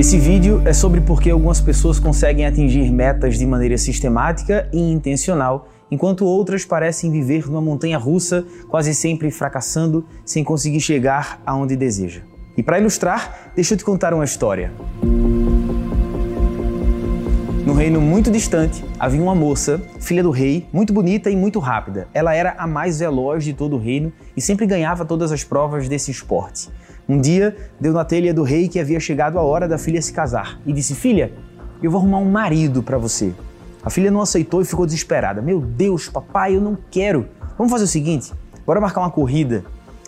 Esse vídeo é sobre por que algumas pessoas conseguem atingir metas de maneira sistemática e intencional, enquanto outras parecem viver numa montanha russa, quase sempre fracassando, sem conseguir chegar aonde deseja. E para ilustrar, deixa eu te contar uma história. No reino muito distante, havia uma moça, filha do rei, muito bonita e muito rápida. Ela era a mais veloz de todo o reino e sempre ganhava todas as provas desse esporte. Um dia, deu na telha do rei que havia chegado a hora da filha se casar e disse: Filha, eu vou arrumar um marido para você. A filha não aceitou e ficou desesperada. Meu Deus, papai, eu não quero. Vamos fazer o seguinte: bora marcar uma corrida.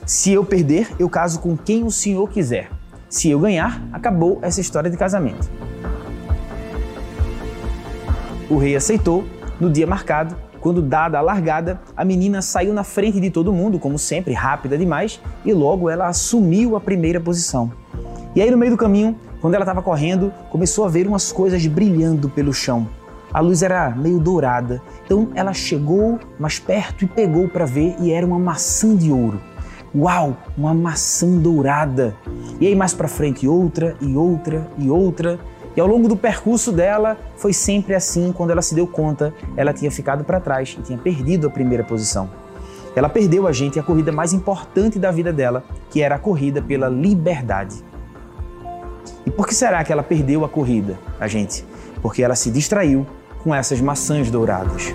Se eu perder, eu caso com quem o senhor quiser. Se eu ganhar, acabou essa história de casamento. O rei aceitou. No dia marcado, quando dada a largada, a menina saiu na frente de todo mundo, como sempre, rápida demais, e logo ela assumiu a primeira posição. E aí, no meio do caminho, quando ela estava correndo, começou a ver umas coisas brilhando pelo chão. A luz era meio dourada, então ela chegou mais perto e pegou para ver e era uma maçã de ouro. Uau, uma maçã dourada! E aí mais para frente outra e outra e outra e ao longo do percurso dela, foi sempre assim. Quando ela se deu conta, ela tinha ficado para trás e tinha perdido a primeira posição. Ela perdeu a gente a corrida mais importante da vida dela, que era a corrida pela liberdade. E por que será que ela perdeu a corrida, a gente? Porque ela se distraiu com essas maçãs douradas.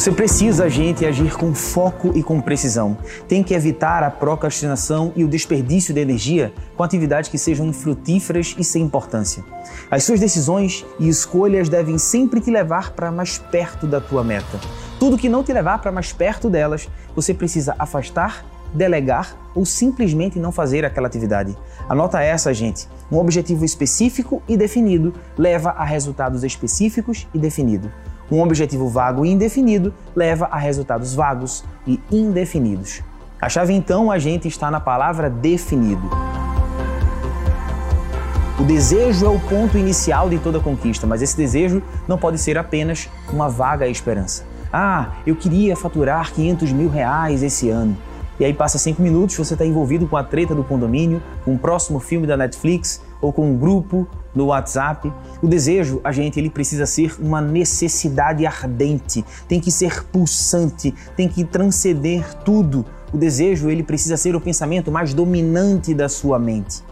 Você precisa, gente, agir com foco e com precisão. Tem que evitar a procrastinação e o desperdício de energia com atividades que sejam infrutíferas e sem importância. As suas decisões e escolhas devem sempre te levar para mais perto da tua meta. Tudo que não te levar para mais perto delas, você precisa afastar, delegar ou simplesmente não fazer aquela atividade. Anota essa, gente. Um objetivo específico e definido leva a resultados específicos e definidos. Um objetivo vago e indefinido leva a resultados vagos e indefinidos. A chave então, a gente está na palavra definido. O desejo é o ponto inicial de toda conquista, mas esse desejo não pode ser apenas uma vaga esperança. Ah, eu queria faturar 500 mil reais esse ano. E aí passa cinco minutos, você está envolvido com a treta do condomínio, com o próximo filme da Netflix ou com um grupo no WhatsApp. O desejo, a gente, ele precisa ser uma necessidade ardente, tem que ser pulsante, tem que transcender tudo. O desejo, ele precisa ser o pensamento mais dominante da sua mente.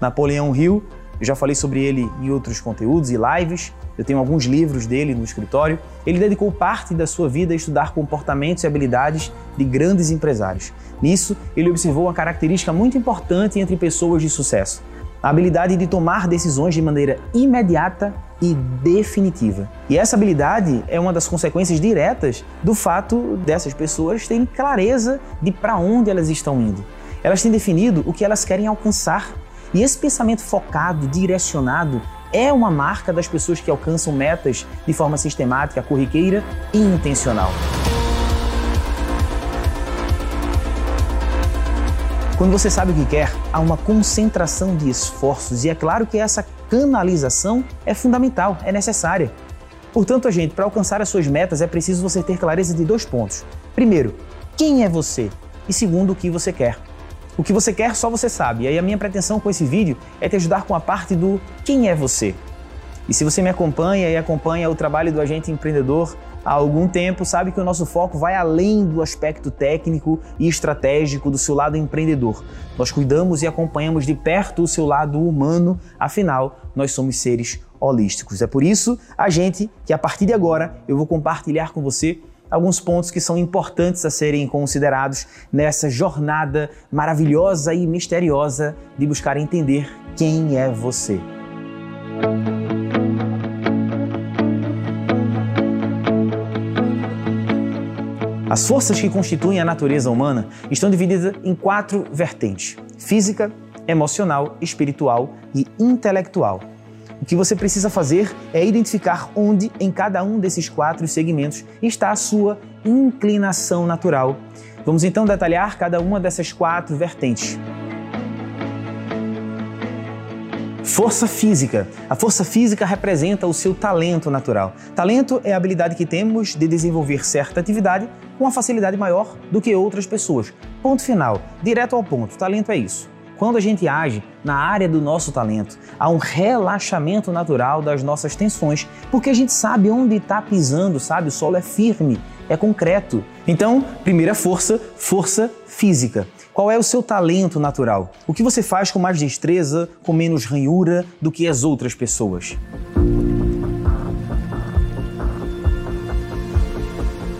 Napoleão Hill, eu já falei sobre ele em outros conteúdos e lives, eu tenho alguns livros dele no escritório. Ele dedicou parte da sua vida a estudar comportamentos e habilidades de grandes empresários. Nisso, ele observou uma característica muito importante entre pessoas de sucesso a habilidade de tomar decisões de maneira imediata e definitiva. E essa habilidade é uma das consequências diretas do fato dessas pessoas terem clareza de para onde elas estão indo. Elas têm definido o que elas querem alcançar. E esse pensamento focado, direcionado, é uma marca das pessoas que alcançam metas de forma sistemática, corriqueira e intencional. Quando você sabe o que quer, há uma concentração de esforços e é claro que essa canalização é fundamental, é necessária. Portanto, gente, para alcançar as suas metas, é preciso você ter clareza de dois pontos. Primeiro, quem é você? E segundo, o que você quer. O que você quer só você sabe. E aí a minha pretensão com esse vídeo é te ajudar com a parte do quem é você. E se você me acompanha e acompanha o trabalho do agente empreendedor há algum tempo, sabe que o nosso foco vai além do aspecto técnico e estratégico do seu lado empreendedor. Nós cuidamos e acompanhamos de perto o seu lado humano, afinal, nós somos seres holísticos. É por isso, a gente, que a partir de agora eu vou compartilhar com você alguns pontos que são importantes a serem considerados nessa jornada maravilhosa e misteriosa de buscar entender quem é você. As forças que constituem a natureza humana estão divididas em quatro vertentes: física, emocional, espiritual e intelectual. O que você precisa fazer é identificar onde, em cada um desses quatro segmentos, está a sua inclinação natural. Vamos então detalhar cada uma dessas quatro vertentes. Força física. A força física representa o seu talento natural. Talento é a habilidade que temos de desenvolver certa atividade com uma facilidade maior do que outras pessoas. Ponto final. Direto ao ponto. Talento é isso. Quando a gente age na área do nosso talento, há um relaxamento natural das nossas tensões, porque a gente sabe onde está pisando, sabe? O solo é firme, é concreto. Então, primeira força, força física. Qual é o seu talento natural? O que você faz com mais destreza, com menos ranhura do que as outras pessoas?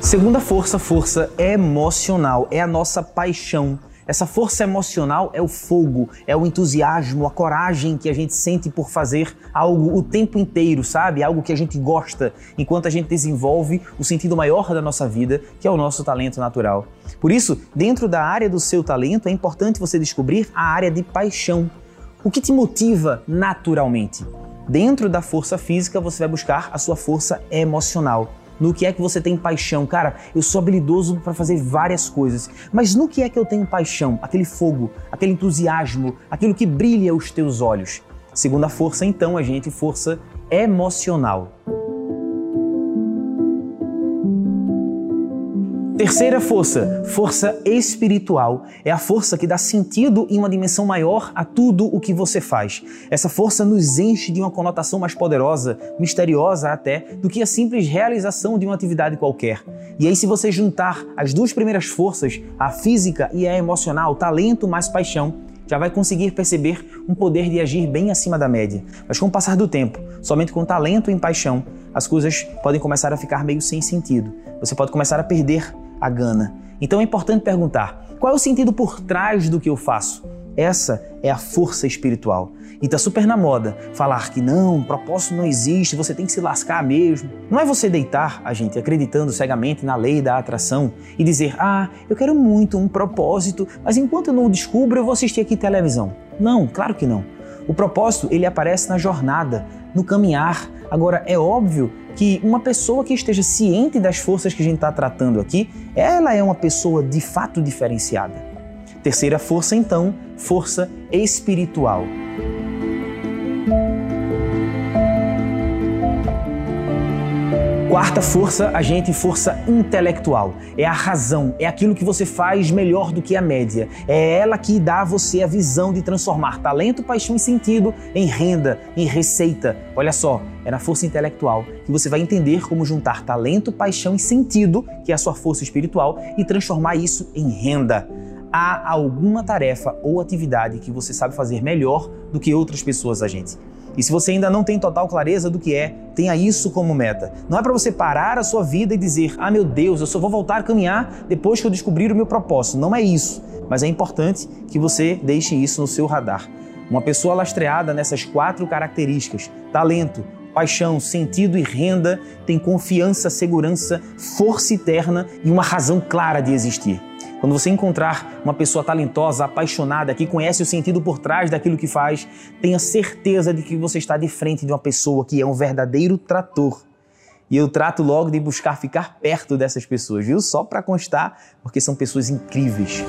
Segunda força, força emocional, é a nossa paixão. Essa força emocional é o fogo, é o entusiasmo, a coragem que a gente sente por fazer algo o tempo inteiro, sabe? Algo que a gente gosta, enquanto a gente desenvolve o sentido maior da nossa vida, que é o nosso talento natural. Por isso, dentro da área do seu talento, é importante você descobrir a área de paixão. O que te motiva naturalmente? Dentro da força física, você vai buscar a sua força emocional no que é que você tem paixão. Cara, eu sou habilidoso para fazer várias coisas, mas no que é que eu tenho paixão? Aquele fogo, aquele entusiasmo, aquilo que brilha os teus olhos. Segunda força, então, a gente, força emocional. Terceira força, força espiritual, é a força que dá sentido em uma dimensão maior a tudo o que você faz. Essa força nos enche de uma conotação mais poderosa, misteriosa até, do que a simples realização de uma atividade qualquer. E aí, se você juntar as duas primeiras forças, a física e a emocional, talento mais paixão, já vai conseguir perceber um poder de agir bem acima da média. Mas com o passar do tempo, somente com talento e paixão, as coisas podem começar a ficar meio sem sentido. Você pode começar a perder a gana. Então é importante perguntar: qual é o sentido por trás do que eu faço? Essa é a força espiritual. E tá super na moda falar que não, propósito não existe, você tem que se lascar mesmo. Não é você deitar a gente acreditando cegamente na lei da atração e dizer: "Ah, eu quero muito um propósito, mas enquanto eu não o descubro, eu vou assistir aqui televisão". Não, claro que não. O propósito, ele aparece na jornada, no caminhar. Agora é óbvio que uma pessoa que esteja ciente das forças que a gente está tratando aqui, ela é uma pessoa de fato diferenciada. Terceira força, então, força espiritual. Quarta força, a gente força intelectual. É a razão, é aquilo que você faz melhor do que a média. É ela que dá a você a visão de transformar talento, paixão e sentido em renda, em receita. Olha só, é na força intelectual que você vai entender como juntar talento, paixão e sentido, que é a sua força espiritual, e transformar isso em renda. Há alguma tarefa ou atividade que você sabe fazer melhor do que outras pessoas, a gente. E se você ainda não tem total clareza do que é, tenha isso como meta. Não é para você parar a sua vida e dizer: "Ah, meu Deus, eu só vou voltar a caminhar depois que eu descobrir o meu propósito". Não é isso, mas é importante que você deixe isso no seu radar. Uma pessoa lastreada nessas quatro características: talento, paixão, sentido e renda, tem confiança, segurança, força eterna e uma razão clara de existir. Quando você encontrar uma pessoa talentosa, apaixonada, que conhece o sentido por trás daquilo que faz, tenha certeza de que você está de frente de uma pessoa que é um verdadeiro trator. E eu trato logo de buscar ficar perto dessas pessoas, viu? Só para constar, porque são pessoas incríveis.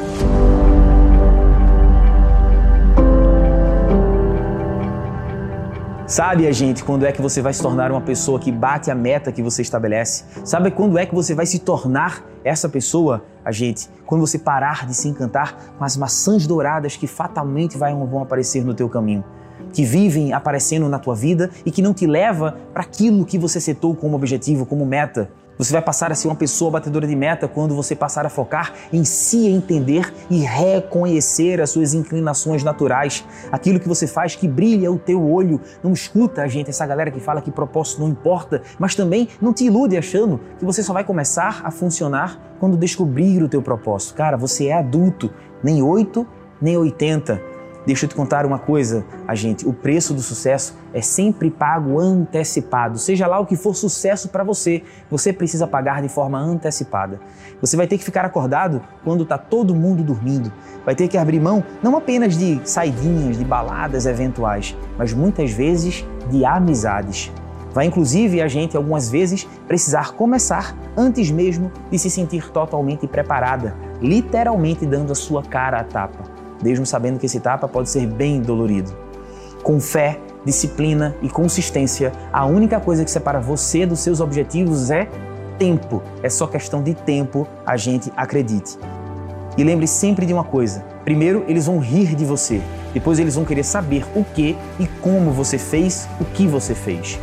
Sabe, a gente, quando é que você vai se tornar uma pessoa que bate a meta que você estabelece? Sabe quando é que você vai se tornar essa pessoa, a gente? Quando você parar de se encantar com as maçãs douradas que fatalmente vão aparecer no teu caminho, que vivem aparecendo na tua vida e que não te leva para aquilo que você setou como objetivo, como meta. Você vai passar a ser uma pessoa batedora de meta quando você passar a focar em se entender e reconhecer as suas inclinações naturais, aquilo que você faz que brilha o teu olho. Não escuta a gente, essa galera que fala que propósito não importa, mas também não te ilude achando que você só vai começar a funcionar quando descobrir o teu propósito. Cara, você é adulto, nem 8, nem 80. Deixa eu te contar uma coisa, a gente, o preço do sucesso é sempre pago antecipado. Seja lá o que for sucesso para você, você precisa pagar de forma antecipada. Você vai ter que ficar acordado quando está todo mundo dormindo. Vai ter que abrir mão não apenas de saidinhas, de baladas eventuais, mas muitas vezes de amizades. Vai inclusive a gente algumas vezes precisar começar antes mesmo de se sentir totalmente preparada, literalmente dando a sua cara à tapa mesmo sabendo que esse tapa pode ser bem dolorido. Com fé, disciplina e consistência, a única coisa que separa você dos seus objetivos é tempo. É só questão de tempo, a gente acredite. E lembre sempre de uma coisa: primeiro, eles vão rir de você, depois, eles vão querer saber o que e como você fez o que você fez.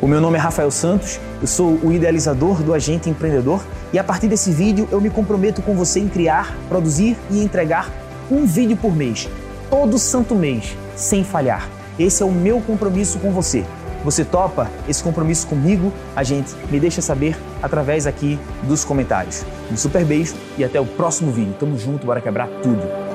O meu nome é Rafael Santos, eu sou o idealizador do Agente Empreendedor e a partir desse vídeo eu me comprometo com você em criar, produzir e entregar um vídeo por mês, todo santo mês, sem falhar. Esse é o meu compromisso com você. Você topa esse compromisso comigo? A gente me deixa saber através aqui dos comentários. Um super beijo e até o próximo vídeo. Tamo junto, bora quebrar tudo.